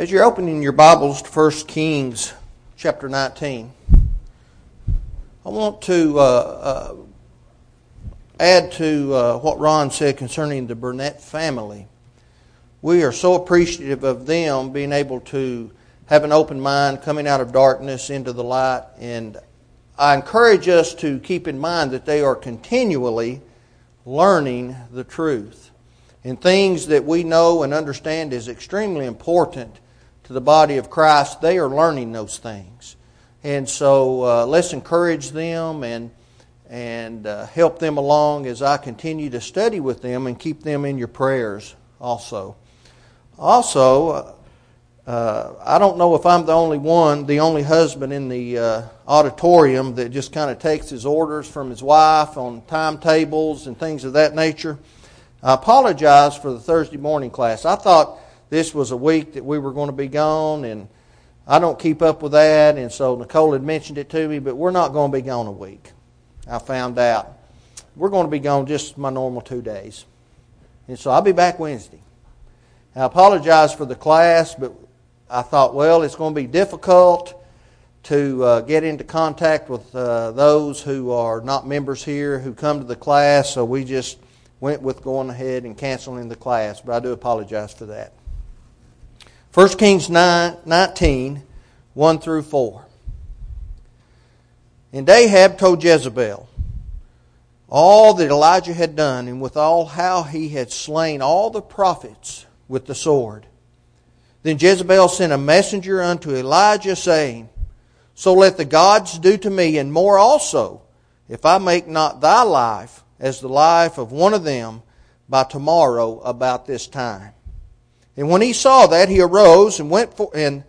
As you're opening your Bibles to 1 Kings chapter 19, I want to uh, uh, add to uh, what Ron said concerning the Burnett family. We are so appreciative of them being able to have an open mind coming out of darkness into the light. And I encourage us to keep in mind that they are continually learning the truth. And things that we know and understand is extremely important to the body of Christ, they are learning those things. And so uh, let's encourage them and, and uh, help them along as I continue to study with them and keep them in your prayers also. Also, uh, I don't know if I'm the only one, the only husband in the uh, auditorium that just kind of takes his orders from his wife on timetables and things of that nature. I apologize for the Thursday morning class. I thought this was a week that we were going to be gone, and I don't keep up with that. And so Nicole had mentioned it to me, but we're not going to be gone a week. I found out. We're going to be gone just my normal two days. And so I'll be back Wednesday. I apologize for the class, but I thought, well, it's going to be difficult to uh, get into contact with uh, those who are not members here who come to the class, so we just went with going ahead and canceling the class, but I do apologize for that. 1 Kings 9, 19, 1 through 4. And Ahab told Jezebel all that Elijah had done, and withal how he had slain all the prophets with the sword. Then Jezebel sent a messenger unto Elijah, saying, So let the gods do to me, and more also, if I make not thy life as the life of one of them by tomorrow about this time. And when he saw that, he arose and went for, and,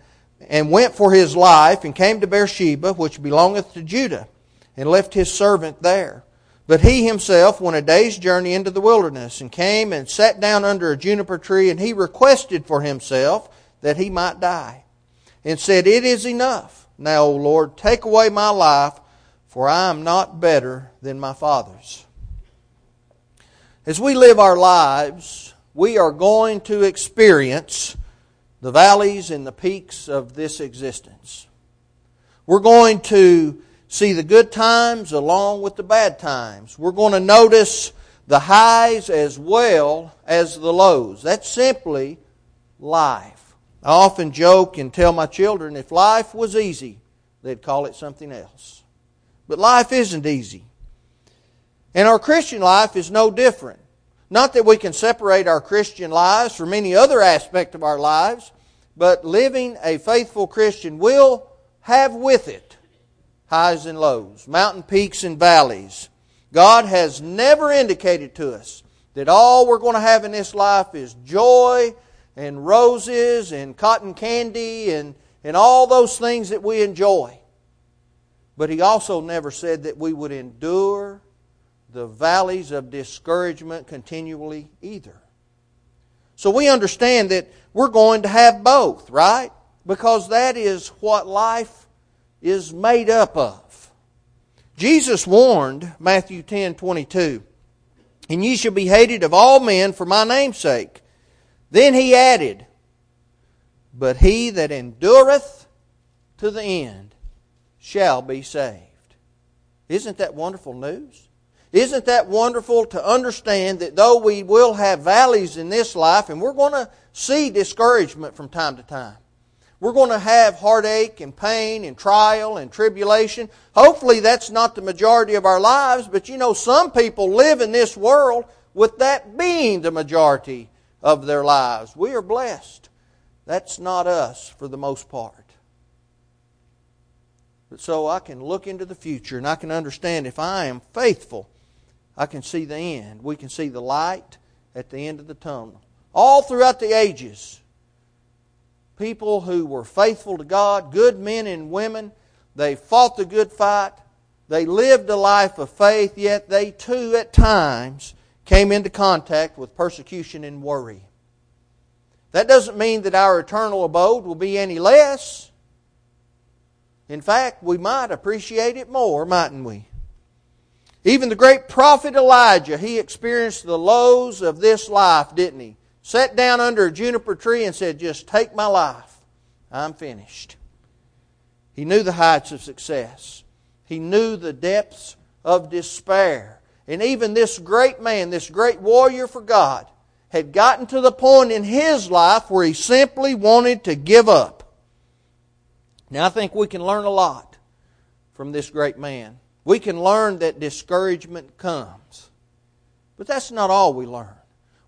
and went for his life and came to Beersheba, which belongeth to Judah, and left his servant there. But he himself went a day's journey into the wilderness, and came and sat down under a juniper tree, and he requested for himself that he might die, and said, It is enough. Now, O Lord, take away my life, for I am not better than my fathers. As we live our lives, we are going to experience the valleys and the peaks of this existence. We're going to see the good times along with the bad times. We're going to notice the highs as well as the lows. That's simply life. I often joke and tell my children if life was easy, they'd call it something else. But life isn't easy. And our Christian life is no different. Not that we can separate our Christian lives from any other aspect of our lives, but living a faithful Christian will have with it highs and lows, mountain peaks and valleys. God has never indicated to us that all we're going to have in this life is joy and roses and cotton candy and, and all those things that we enjoy. But He also never said that we would endure the valleys of discouragement continually either. So we understand that we're going to have both, right? Because that is what life is made up of. Jesus warned, Matthew 10 22, and ye shall be hated of all men for my name's sake. Then he added, But he that endureth to the end shall be saved. Isn't that wonderful news? Isn't that wonderful to understand that though we will have valleys in this life, and we're going to see discouragement from time to time, we're going to have heartache and pain and trial and tribulation. Hopefully, that's not the majority of our lives, but you know, some people live in this world with that being the majority of their lives. We are blessed. That's not us for the most part. But so I can look into the future and I can understand if I am faithful I can see the end. We can see the light at the end of the tunnel. All throughout the ages, people who were faithful to God, good men and women, they fought the good fight. They lived a life of faith, yet they too at times came into contact with persecution and worry. That doesn't mean that our eternal abode will be any less. In fact, we might appreciate it more, mightn't we? Even the great prophet Elijah, he experienced the lows of this life, didn't he? Sat down under a juniper tree and said, Just take my life. I'm finished. He knew the heights of success. He knew the depths of despair. And even this great man, this great warrior for God, had gotten to the point in his life where he simply wanted to give up. Now, I think we can learn a lot from this great man. We can learn that discouragement comes. But that's not all we learn.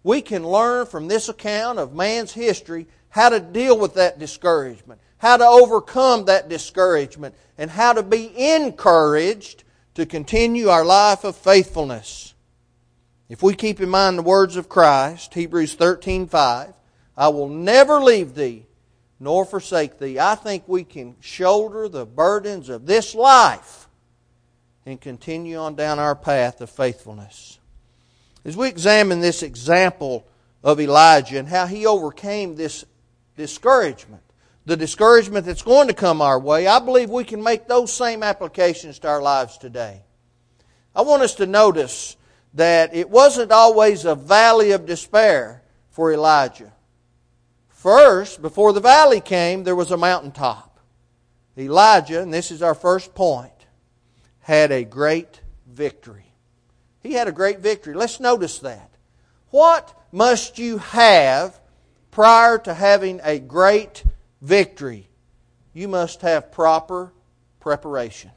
We can learn from this account of man's history how to deal with that discouragement, how to overcome that discouragement, and how to be encouraged to continue our life of faithfulness. If we keep in mind the words of Christ, Hebrews 13:5, I will never leave thee nor forsake thee. I think we can shoulder the burdens of this life and continue on down our path of faithfulness. As we examine this example of Elijah and how he overcame this discouragement, the discouragement that's going to come our way, I believe we can make those same applications to our lives today. I want us to notice that it wasn't always a valley of despair for Elijah. First, before the valley came, there was a mountaintop. Elijah, and this is our first point, had a great victory. He had a great victory. Let's notice that. What must you have prior to having a great victory? You must have proper preparation.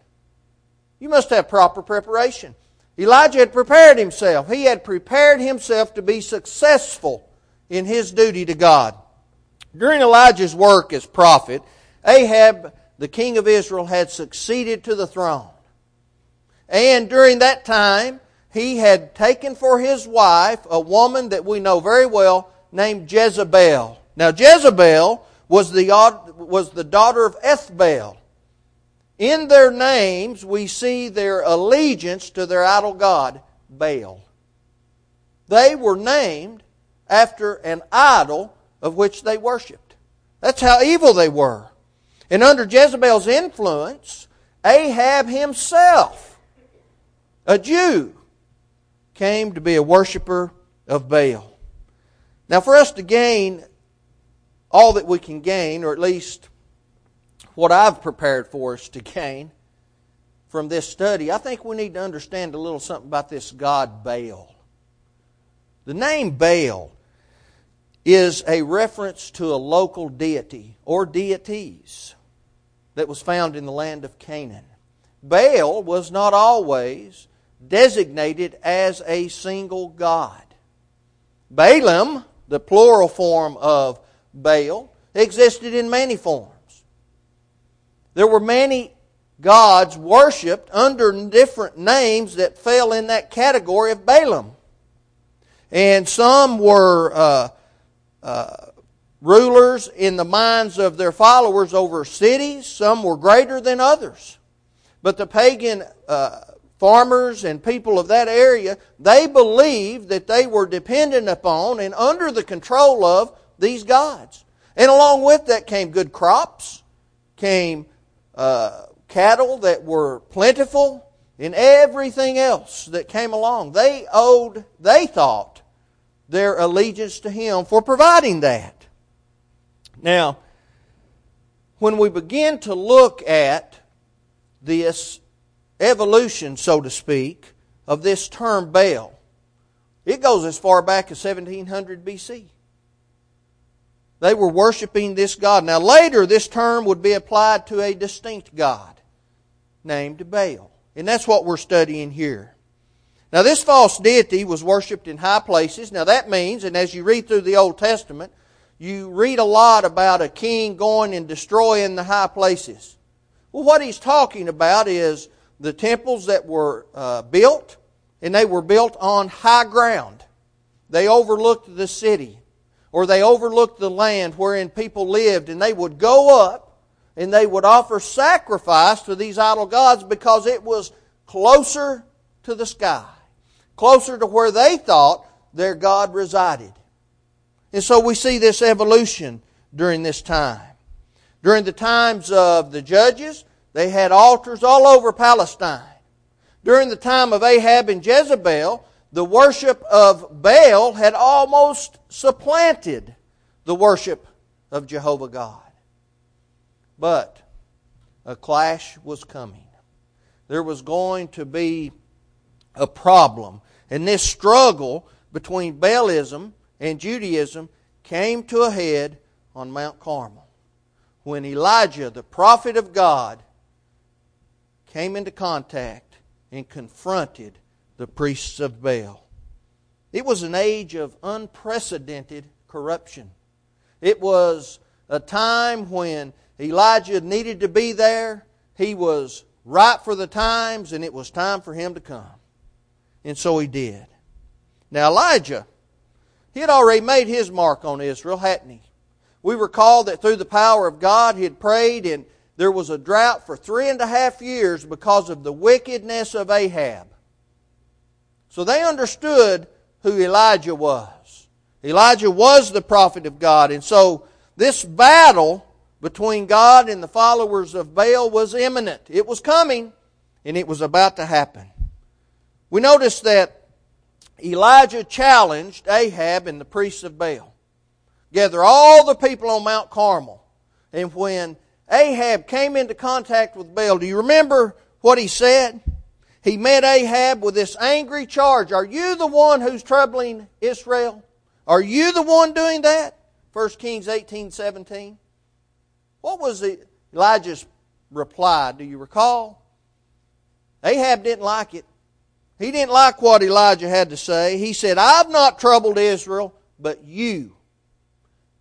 You must have proper preparation. Elijah had prepared himself. He had prepared himself to be successful in his duty to God. During Elijah's work as prophet, Ahab, the king of Israel, had succeeded to the throne. And during that time, he had taken for his wife a woman that we know very well named Jezebel. Now, Jezebel was the, was the daughter of Ethbaal. In their names, we see their allegiance to their idol god, Baal. They were named after an idol of which they worshiped. That's how evil they were. And under Jezebel's influence, Ahab himself, a Jew, came to be a worshiper of Baal. Now, for us to gain all that we can gain, or at least what I've prepared for us to gain from this study, I think we need to understand a little something about this God Baal. The name Baal is a reference to a local deity or deities that was found in the land of Canaan. Baal was not always designated as a single god. Baalim, the plural form of Baal, existed in many forms. There were many gods worshipped under different names that fell in that category of Baalim. And some were uh, uh, rulers in the minds of their followers over cities, some were greater than others. But the pagan uh, farmers and people of that area, they believed that they were dependent upon and under the control of these gods. And along with that came good crops, came uh, cattle that were plentiful, and everything else that came along. They owed, they thought, their allegiance to Him for providing that. Now, when we begin to look at this evolution, so to speak, of this term Baal. It goes as far back as 1700 BC. They were worshiping this God. Now, later, this term would be applied to a distinct God named Baal. And that's what we're studying here. Now, this false deity was worshiped in high places. Now, that means, and as you read through the Old Testament, you read a lot about a king going and destroying the high places. Well, what he's talking about is the temples that were uh, built, and they were built on high ground. They overlooked the city, or they overlooked the land wherein people lived, and they would go up and they would offer sacrifice to these idol gods because it was closer to the sky, closer to where they thought their God resided. And so we see this evolution during this time. During the times of the judges, they had altars all over Palestine. During the time of Ahab and Jezebel, the worship of Baal had almost supplanted the worship of Jehovah God. But a clash was coming. There was going to be a problem. And this struggle between Baalism and Judaism came to a head on Mount Carmel when Elijah, the prophet of God, came into contact and confronted the priests of Baal. It was an age of unprecedented corruption. It was a time when Elijah needed to be there. He was right for the times, and it was time for him to come. And so he did. Now, Elijah, he had already made his mark on Israel, hadn't he? We recall that through the power of God, he had prayed, and there was a drought for three and a half years because of the wickedness of Ahab. So they understood who Elijah was. Elijah was the prophet of God. And so this battle between God and the followers of Baal was imminent. It was coming, and it was about to happen. We notice that Elijah challenged Ahab and the priests of Baal. Gather all the people on Mount Carmel. And when Ahab came into contact with Baal, do you remember what he said? He met Ahab with this angry charge. Are you the one who's troubling Israel? Are you the one doing that? 1 Kings 18 17. What was Elijah's reply? Do you recall? Ahab didn't like it. He didn't like what Elijah had to say. He said, I've not troubled Israel, but you.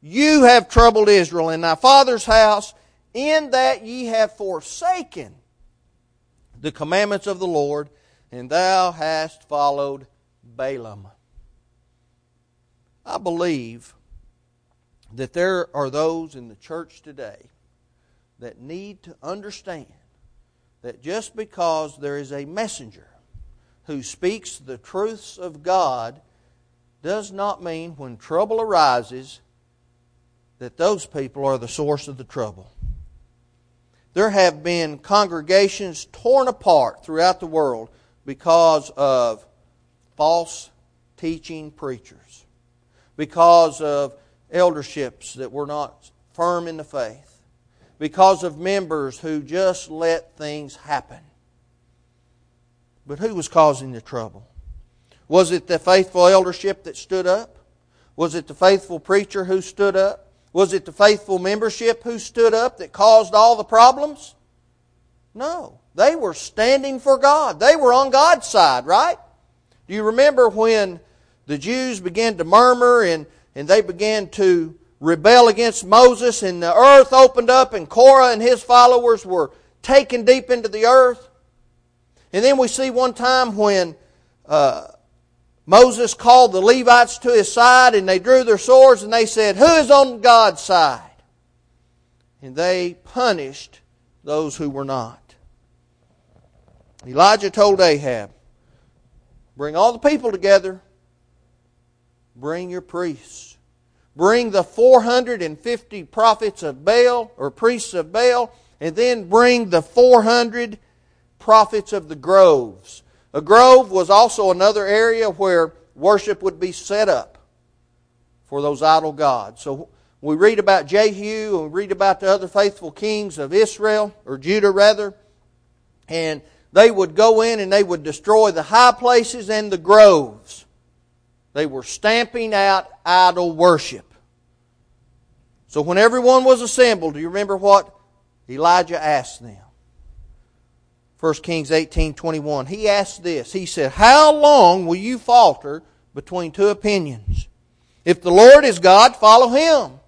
You have troubled Israel in thy father's house, in that ye have forsaken the commandments of the Lord, and thou hast followed Baalim. I believe that there are those in the church today that need to understand that just because there is a messenger who speaks the truths of God does not mean when trouble arises that those people are the source of the trouble. There have been congregations torn apart throughout the world because of false teaching preachers, because of elderships that were not firm in the faith because of members who just let things happen. But who was causing the trouble? Was it the faithful eldership that stood up? Was it the faithful preacher who stood up? Was it the faithful membership who stood up that caused all the problems? No. They were standing for God. They were on God's side, right? Do you remember when the Jews began to murmur and, and they began to rebel against Moses, and the earth opened up, and Korah and his followers were taken deep into the earth. And then we see one time when uh, Moses called the Levites to his side, and they drew their swords, and they said, Who is on God's side? And they punished those who were not. Elijah told Ahab, Bring all the people together, bring your priests bring the 450 prophets of Baal or priests of Baal, and then bring the 400 prophets of the groves. A grove was also another area where worship would be set up for those idol gods. So we read about Jehu and we read about the other faithful kings of Israel, or Judah rather, and they would go in and they would destroy the high places and the groves. They were stamping out idol worship. So when everyone was assembled, do you remember what Elijah asked them? 1 Kings 18 21. He asked this. He said, How long will you falter between two opinions? If the Lord is God, follow him.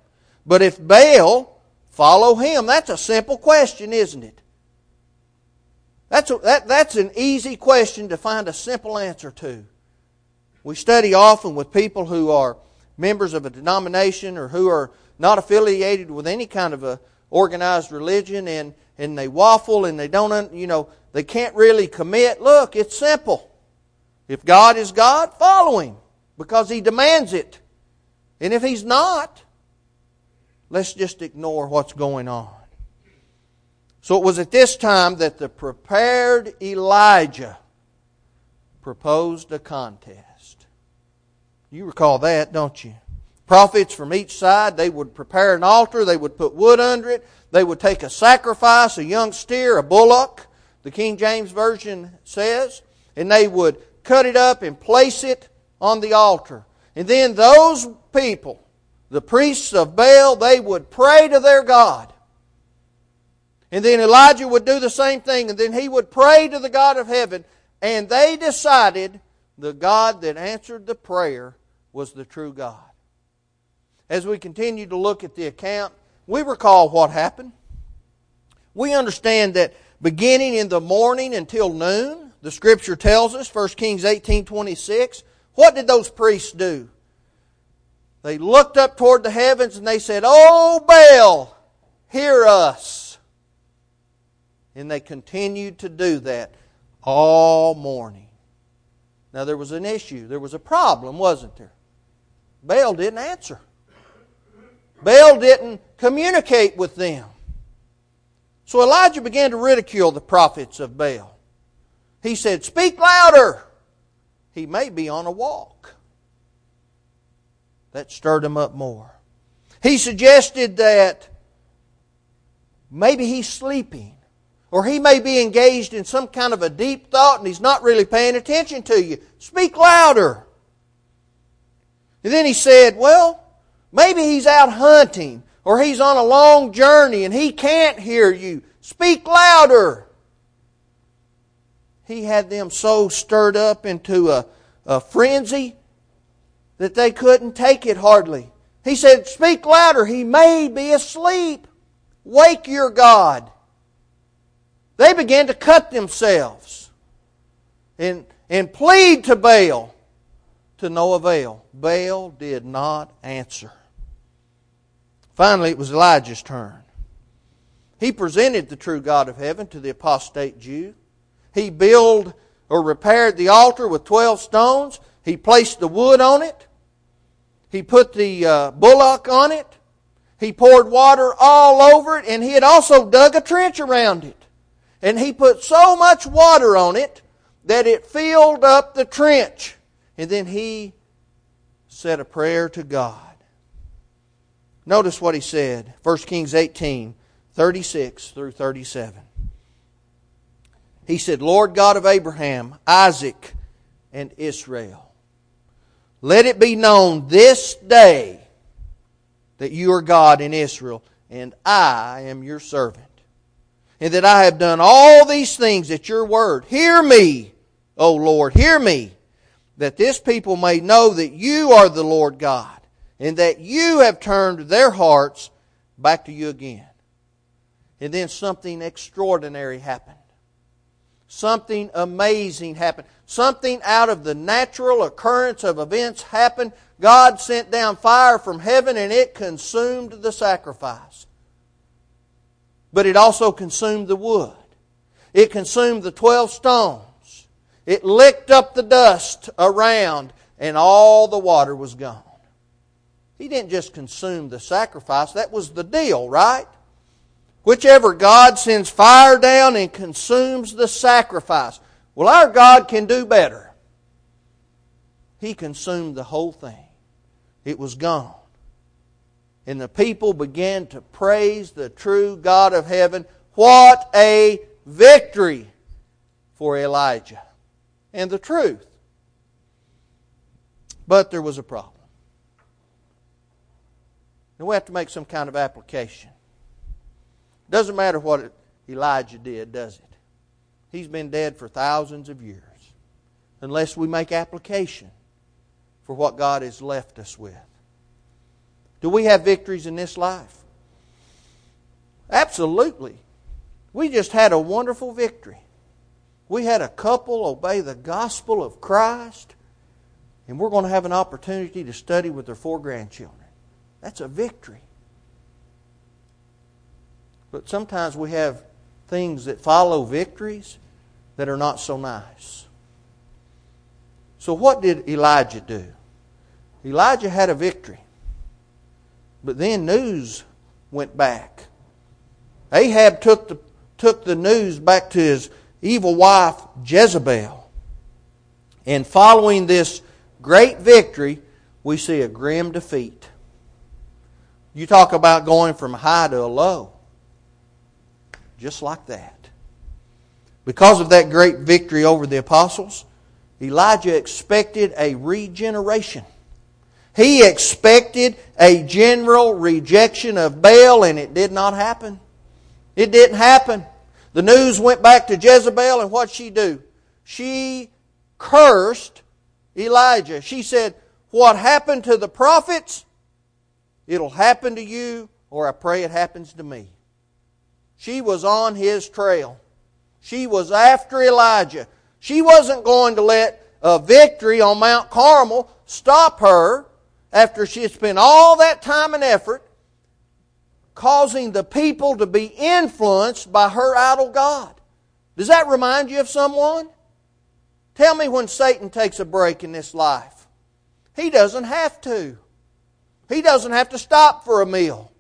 But if Baal, follow him. That's a simple question, isn't it? That's, a, that, that's an easy question to find a simple answer to. We study often with people who are members of a denomination or who are not affiliated with any kind of a organized religion and, and they waffle and they don't, you know, they can't really commit. Look, it's simple. If God is God, follow Him because He demands it. And if He's not, let's just ignore what's going on. So it was at this time that the prepared Elijah proposed a contest. You recall that, don't you? Prophets from each side, they would prepare an altar, they would put wood under it, they would take a sacrifice, a young steer, a bullock, the King James Version says, and they would cut it up and place it on the altar. And then those people, the priests of Baal, they would pray to their God. And then Elijah would do the same thing, and then he would pray to the God of heaven. And they decided the God that answered the prayer was the true God. As we continue to look at the account, we recall what happened. We understand that beginning in the morning until noon, the scripture tells us, 1 Kings 18 26, what did those priests do? They looked up toward the heavens and they said, Oh, Baal, hear us. And they continued to do that all morning. Now, there was an issue. There was a problem, wasn't there? Baal didn't answer. Baal didn't communicate with them. So Elijah began to ridicule the prophets of Baal. He said, Speak louder. He may be on a walk. That stirred him up more. He suggested that maybe he's sleeping, or he may be engaged in some kind of a deep thought and he's not really paying attention to you. Speak louder. And then he said, Well, maybe he's out hunting or he's on a long journey and he can't hear you. Speak louder. He had them so stirred up into a, a frenzy that they couldn't take it hardly. He said, Speak louder. He may be asleep. Wake your God. They began to cut themselves and, and plead to Baal to no avail. Baal did not answer. Finally, it was Elijah's turn. He presented the true God of heaven to the apostate Jew. He built or repaired the altar with 12 stones. He placed the wood on it. He put the uh, bullock on it. He poured water all over it, and he had also dug a trench around it. And he put so much water on it that it filled up the trench. And then he said a prayer to God. Notice what he said 1 Kings 18 36 through 37. He said, Lord God of Abraham, Isaac, and Israel, let it be known this day that you are God in Israel, and I am your servant, and that I have done all these things at your word. Hear me, O Lord, hear me, that this people may know that you are the Lord God and that you have turned their hearts back to you again. And then something extraordinary happened. Something amazing happened. Something out of the natural occurrence of events happened. God sent down fire from heaven and it consumed the sacrifice. But it also consumed the wood. It consumed the 12 stones. It licked up the dust around and all the water was gone. He didn't just consume the sacrifice. That was the deal, right? Whichever God sends fire down and consumes the sacrifice. Well, our God can do better. He consumed the whole thing. It was gone. And the people began to praise the true God of heaven. What a victory for Elijah and the truth. But there was a problem. And we have to make some kind of application. Doesn't matter what Elijah did, does it? He's been dead for thousands of years. Unless we make application for what God has left us with. Do we have victories in this life? Absolutely. We just had a wonderful victory. We had a couple obey the gospel of Christ, and we're going to have an opportunity to study with their four grandchildren. That's a victory. But sometimes we have things that follow victories that are not so nice. So, what did Elijah do? Elijah had a victory. But then news went back. Ahab took the, took the news back to his evil wife, Jezebel. And following this great victory, we see a grim defeat. You talk about going from high to a low. just like that. Because of that great victory over the apostles, Elijah expected a regeneration. He expected a general rejection of Baal, and it did not happen. It didn't happen. The news went back to Jezebel, and what she do? She cursed Elijah. She said, What happened to the prophets? It'll happen to you, or I pray it happens to me. She was on his trail. She was after Elijah. She wasn't going to let a victory on Mount Carmel stop her after she had spent all that time and effort causing the people to be influenced by her idol God. Does that remind you of someone? Tell me when Satan takes a break in this life. He doesn't have to. He doesn't have to stop for a meal.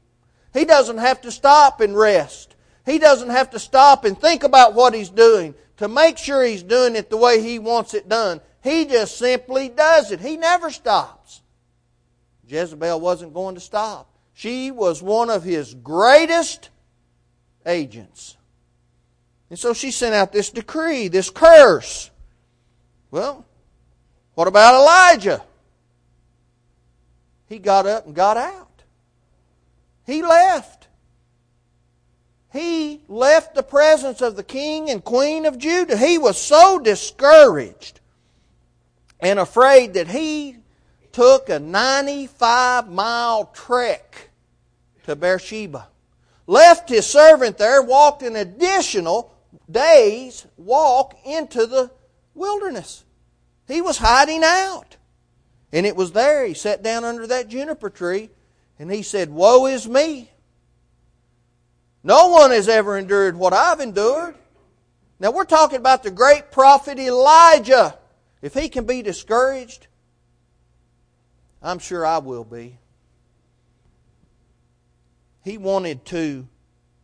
He doesn't have to stop and rest. He doesn't have to stop and think about what he's doing to make sure he's doing it the way he wants it done. He just simply does it. He never stops. Jezebel wasn't going to stop. She was one of his greatest agents. And so she sent out this decree, this curse. Well, what about Elijah? He got up and got out. He left he left the presence of the king and queen of Judah. He was so discouraged and afraid that he took a 95 mile trek to Beersheba. Left his servant there, walked an additional day's walk into the wilderness. He was hiding out. And it was there. He sat down under that juniper tree and he said, Woe is me. No one has ever endured what I've endured. Now we're talking about the great prophet Elijah. If he can be discouraged, I'm sure I will be. He wanted to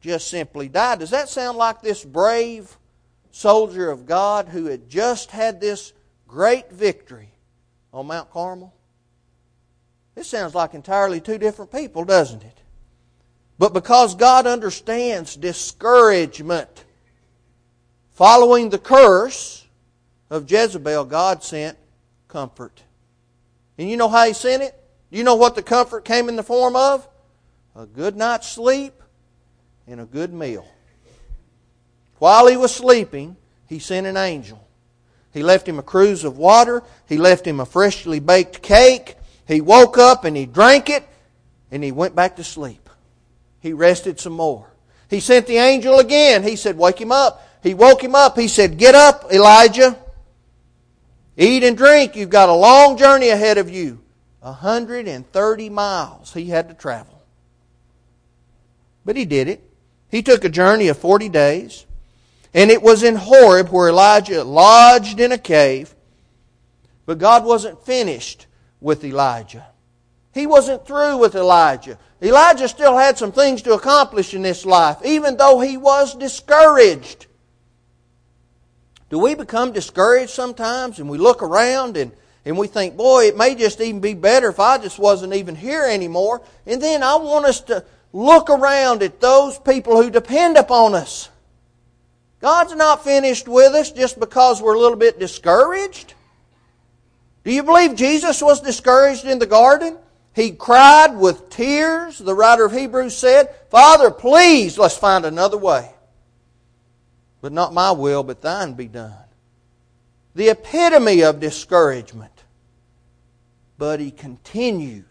just simply die. Does that sound like this brave soldier of God who had just had this great victory on Mount Carmel? This sounds like entirely two different people, doesn't it? But because God understands discouragement, following the curse of Jezebel, God sent comfort. And you know how He sent it? You know what the comfort came in the form of? A good night's sleep and a good meal. While he was sleeping, he sent an angel. He left him a cruse of water. He left him a freshly baked cake. He woke up and he drank it and he went back to sleep. He rested some more. He sent the angel again. He said, Wake him up. He woke him up. He said, Get up, Elijah. Eat and drink. You've got a long journey ahead of you. 130 miles he had to travel. But he did it. He took a journey of 40 days. And it was in Horeb where Elijah lodged in a cave. But God wasn't finished with Elijah. He wasn't through with Elijah. Elijah still had some things to accomplish in this life, even though he was discouraged. Do we become discouraged sometimes and we look around and, and we think, boy, it may just even be better if I just wasn't even here anymore? And then I want us to look around at those people who depend upon us. God's not finished with us just because we're a little bit discouraged. Do you believe Jesus was discouraged in the garden? He cried with tears, the writer of Hebrews said, Father, please, let's find another way. But not my will, but thine be done. The epitome of discouragement. But he continued.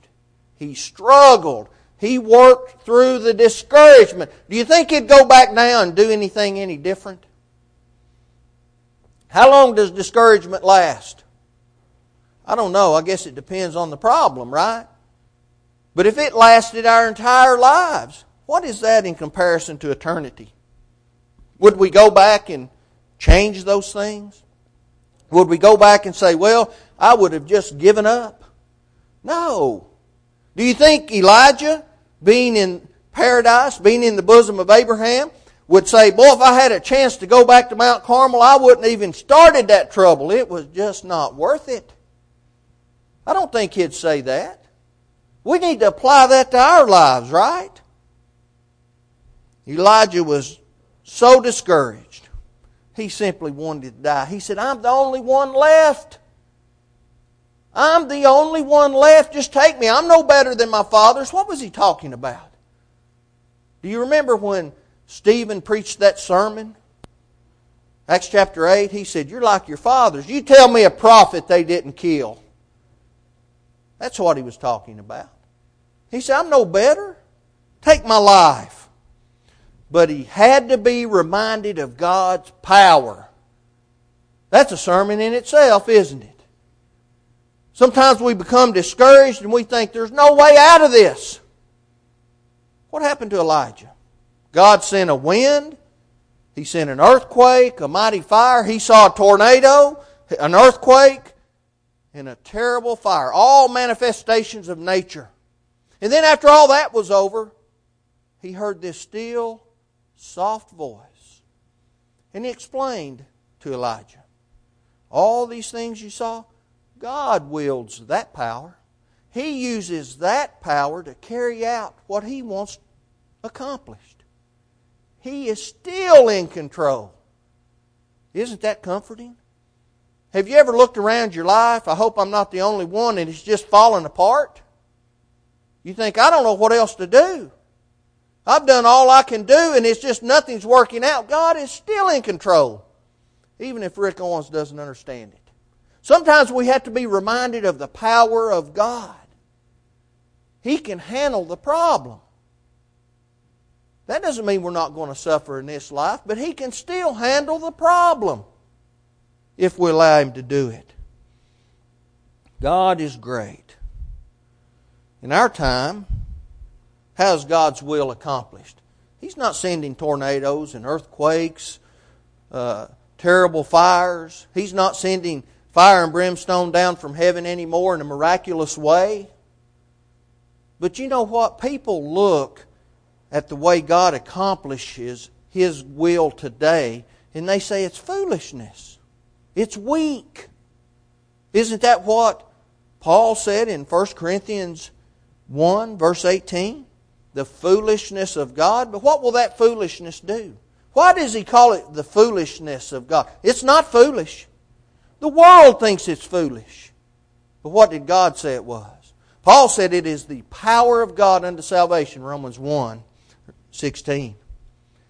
He struggled. He worked through the discouragement. Do you think he'd go back now and do anything any different? How long does discouragement last? I don't know. I guess it depends on the problem, right? But if it lasted our entire lives, what is that in comparison to eternity? Would we go back and change those things? Would we go back and say, well, I would have just given up? No. Do you think Elijah, being in paradise, being in the bosom of Abraham, would say, boy, if I had a chance to go back to Mount Carmel, I wouldn't even started that trouble. It was just not worth it. I don't think he'd say that. We need to apply that to our lives, right? Elijah was so discouraged. He simply wanted to die. He said, I'm the only one left. I'm the only one left. Just take me. I'm no better than my fathers. What was he talking about? Do you remember when Stephen preached that sermon? Acts chapter 8, he said, You're like your fathers. You tell me a prophet they didn't kill. That's what he was talking about. He said, I'm no better. Take my life. But he had to be reminded of God's power. That's a sermon in itself, isn't it? Sometimes we become discouraged and we think there's no way out of this. What happened to Elijah? God sent a wind. He sent an earthquake, a mighty fire. He saw a tornado, an earthquake, and a terrible fire. All manifestations of nature. And then after all that was over, he heard this still, soft voice. And he explained to Elijah, All these things you saw, God wields that power. He uses that power to carry out what He wants accomplished. He is still in control. Isn't that comforting? Have you ever looked around your life? I hope I'm not the only one and it's just falling apart. You think, I don't know what else to do. I've done all I can do and it's just nothing's working out. God is still in control, even if Rick Owens doesn't understand it. Sometimes we have to be reminded of the power of God. He can handle the problem. That doesn't mean we're not going to suffer in this life, but He can still handle the problem if we allow Him to do it. God is great. In our time, how's God's will accomplished? He's not sending tornadoes and earthquakes, uh, terrible fires. He's not sending fire and brimstone down from heaven anymore in a miraculous way. But you know what? People look at the way God accomplishes His will today and they say it's foolishness. It's weak. Isn't that what Paul said in 1 Corinthians 1, verse 18? The foolishness of God. But what will that foolishness do? Why does he call it the foolishness of God? It's not foolish. The world thinks it's foolish. But what did God say it was? Paul said it is the power of God unto salvation, Romans 1 16.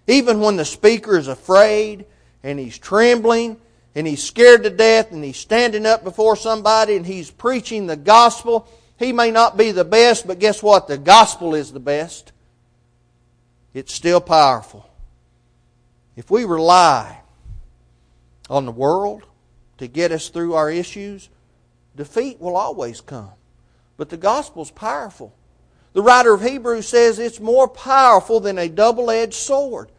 Even when the speaker is afraid and he's trembling and he's scared to death and he's standing up before somebody and he's preaching the gospel, he may not be the best, but guess what? The gospel is the best. It's still powerful. If we rely on the world, to get us through our issues, defeat will always come. But the gospel's powerful. The writer of Hebrews says it's more powerful than a double edged sword,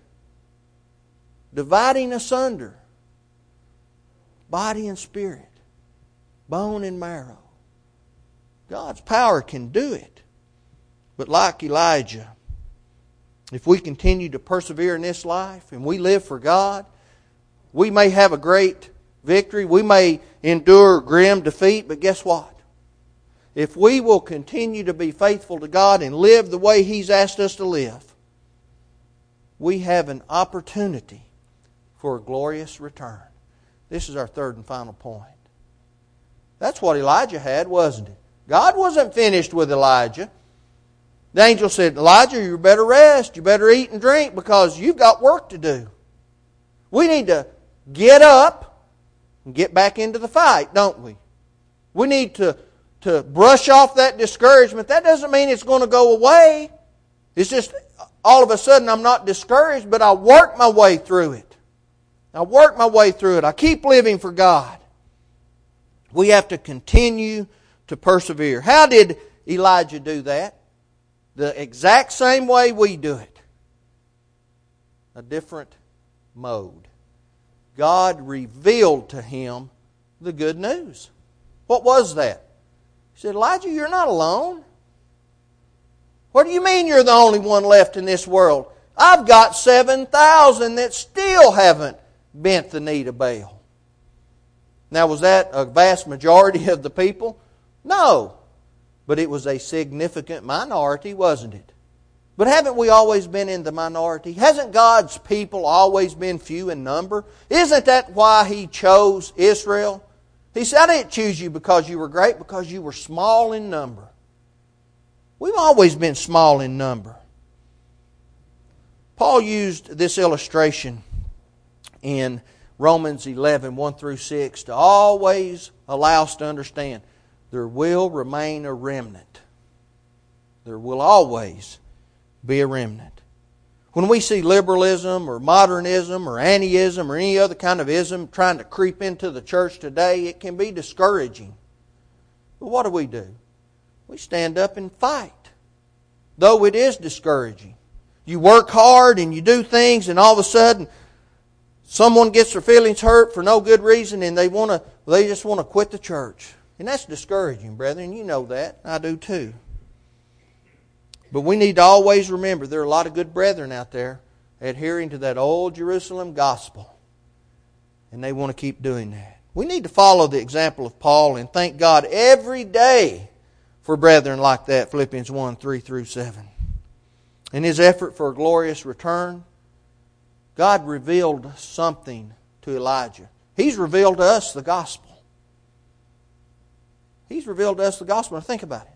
dividing asunder body and spirit, bone and marrow. God's power can do it. But like Elijah, if we continue to persevere in this life and we live for God, we may have a great victory. We may endure grim defeat, but guess what? If we will continue to be faithful to God and live the way He's asked us to live, we have an opportunity for a glorious return. This is our third and final point. That's what Elijah had, wasn't it? God wasn't finished with Elijah. The angel said, Elijah, you better rest. You better eat and drink because you've got work to do. We need to get up get back into the fight, don't we? We need to, to brush off that discouragement. That doesn't mean it's going to go away. It's just all of a sudden I'm not discouraged, but I work my way through it. I work my way through it. I keep living for God. We have to continue to persevere. How did Elijah do that? The exact same way we do it. A different mode. God revealed to him the good news. What was that? He said, Elijah, you're not alone. What do you mean you're the only one left in this world? I've got 7,000 that still haven't bent the knee to Baal. Now, was that a vast majority of the people? No. But it was a significant minority, wasn't it? But haven't we always been in the minority? Hasn't God's people always been few in number? Isn't that why He chose Israel? He said, I didn't choose you because you were great, because you were small in number. We've always been small in number. Paul used this illustration in Romans 11, 1 through 6, to always allow us to understand there will remain a remnant. There will always be a remnant. When we see liberalism or modernism or antiism or any other kind of ism trying to creep into the church today, it can be discouraging. But what do we do? We stand up and fight, though it is discouraging. You work hard and you do things, and all of a sudden, someone gets their feelings hurt for no good reason, and they want to, they just want to quit the church. And that's discouraging, brethren. You know that. I do too. But we need to always remember there are a lot of good brethren out there adhering to that old Jerusalem gospel. And they want to keep doing that. We need to follow the example of Paul and thank God every day for brethren like that, Philippians 1 3 through 7. In his effort for a glorious return, God revealed something to Elijah. He's revealed to us the gospel. He's revealed to us the gospel. Now think about it.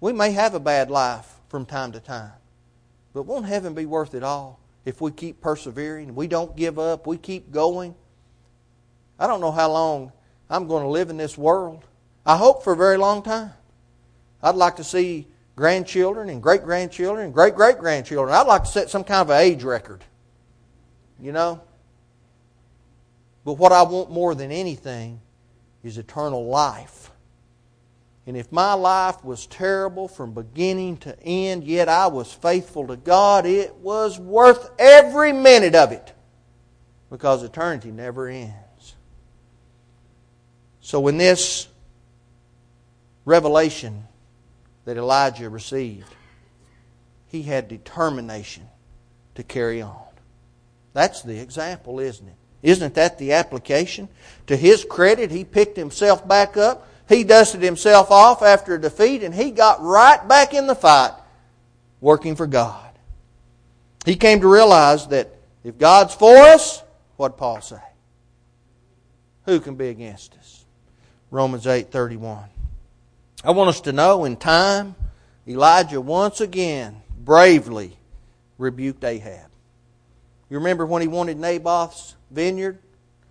We may have a bad life from time to time, but won't heaven be worth it all if we keep persevering, we don't give up, we keep going? I don't know how long I'm going to live in this world. I hope for a very long time. I'd like to see grandchildren and great grandchildren and great great grandchildren. I'd like to set some kind of an age record. You know? But what I want more than anything is eternal life. And if my life was terrible from beginning to end, yet I was faithful to God, it was worth every minute of it. Because eternity never ends. So when this revelation that Elijah received, he had determination to carry on. That's the example, isn't it? Isn't that the application? To his credit, he picked himself back up he dusted himself off after a defeat and he got right back in the fight working for God. He came to realize that if God's for us, what Paul say? Who can be against us? Romans 8:31. I want us to know in time Elijah once again bravely rebuked Ahab. You remember when he wanted Naboth's vineyard?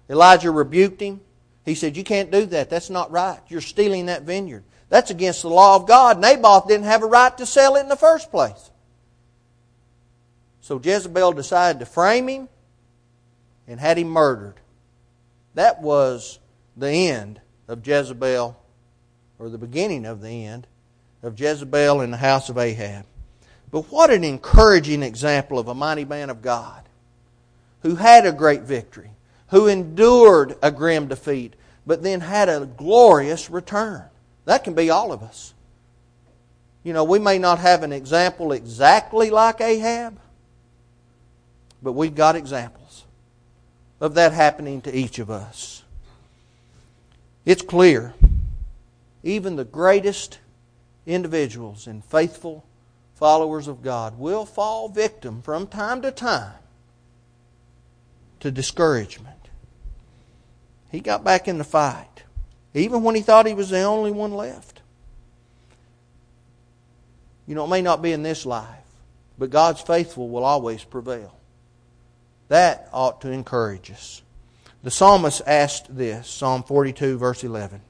Elijah rebuked him. He said, You can't do that. That's not right. You're stealing that vineyard. That's against the law of God. Naboth didn't have a right to sell it in the first place. So Jezebel decided to frame him and had him murdered. That was the end of Jezebel, or the beginning of the end of Jezebel in the house of Ahab. But what an encouraging example of a mighty man of God who had a great victory, who endured a grim defeat, but then had a glorious return. That can be all of us. You know, we may not have an example exactly like Ahab, but we've got examples of that happening to each of us. It's clear, even the greatest individuals and faithful followers of God will fall victim from time to time to discouragement. He got back in the fight, even when he thought he was the only one left. You know, it may not be in this life, but God's faithful will always prevail. That ought to encourage us. The psalmist asked this Psalm 42, verse 11.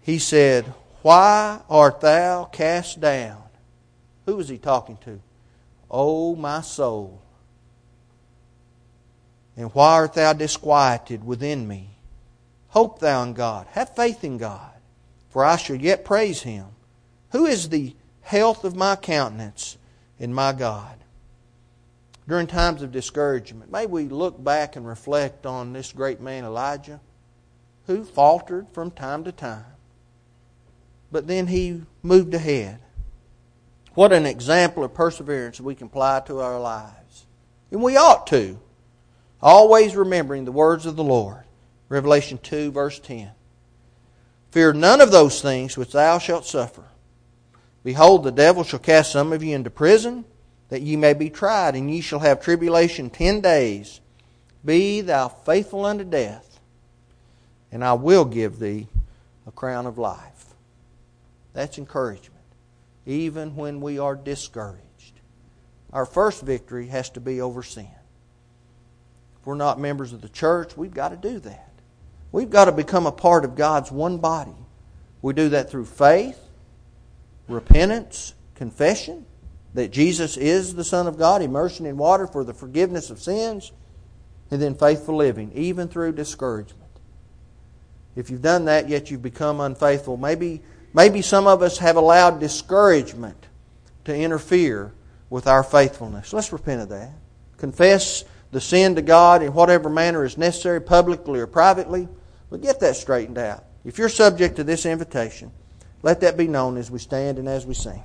He said, Why art thou cast down? Who was he talking to? O my soul, and why art thou disquieted within me? Hope thou in God. Have faith in God, for I shall yet praise him. Who is the health of my countenance in my God? During times of discouragement, may we look back and reflect on this great man Elijah, who faltered from time to time. But then he moved ahead. What an example of perseverance we can apply to our lives. And we ought to always remembering the words of the Lord. Revelation 2, verse 10. Fear none of those things which thou shalt suffer. Behold, the devil shall cast some of you into prison, that ye may be tried, and ye shall have tribulation ten days. Be thou faithful unto death, and I will give thee a crown of life. That's encouragement, even when we are discouraged. Our first victory has to be over sin. We're not members of the church, we've got to do that. We've got to become a part of God's one body. We do that through faith, repentance, confession that Jesus is the Son of God, immersion in water for the forgiveness of sins, and then faithful living, even through discouragement. If you've done that, yet you've become unfaithful, maybe, maybe some of us have allowed discouragement to interfere with our faithfulness. Let's repent of that. Confess the sin to God in whatever manner is necessary, publicly or privately. But get that straightened out. If you're subject to this invitation, let that be known as we stand and as we sing.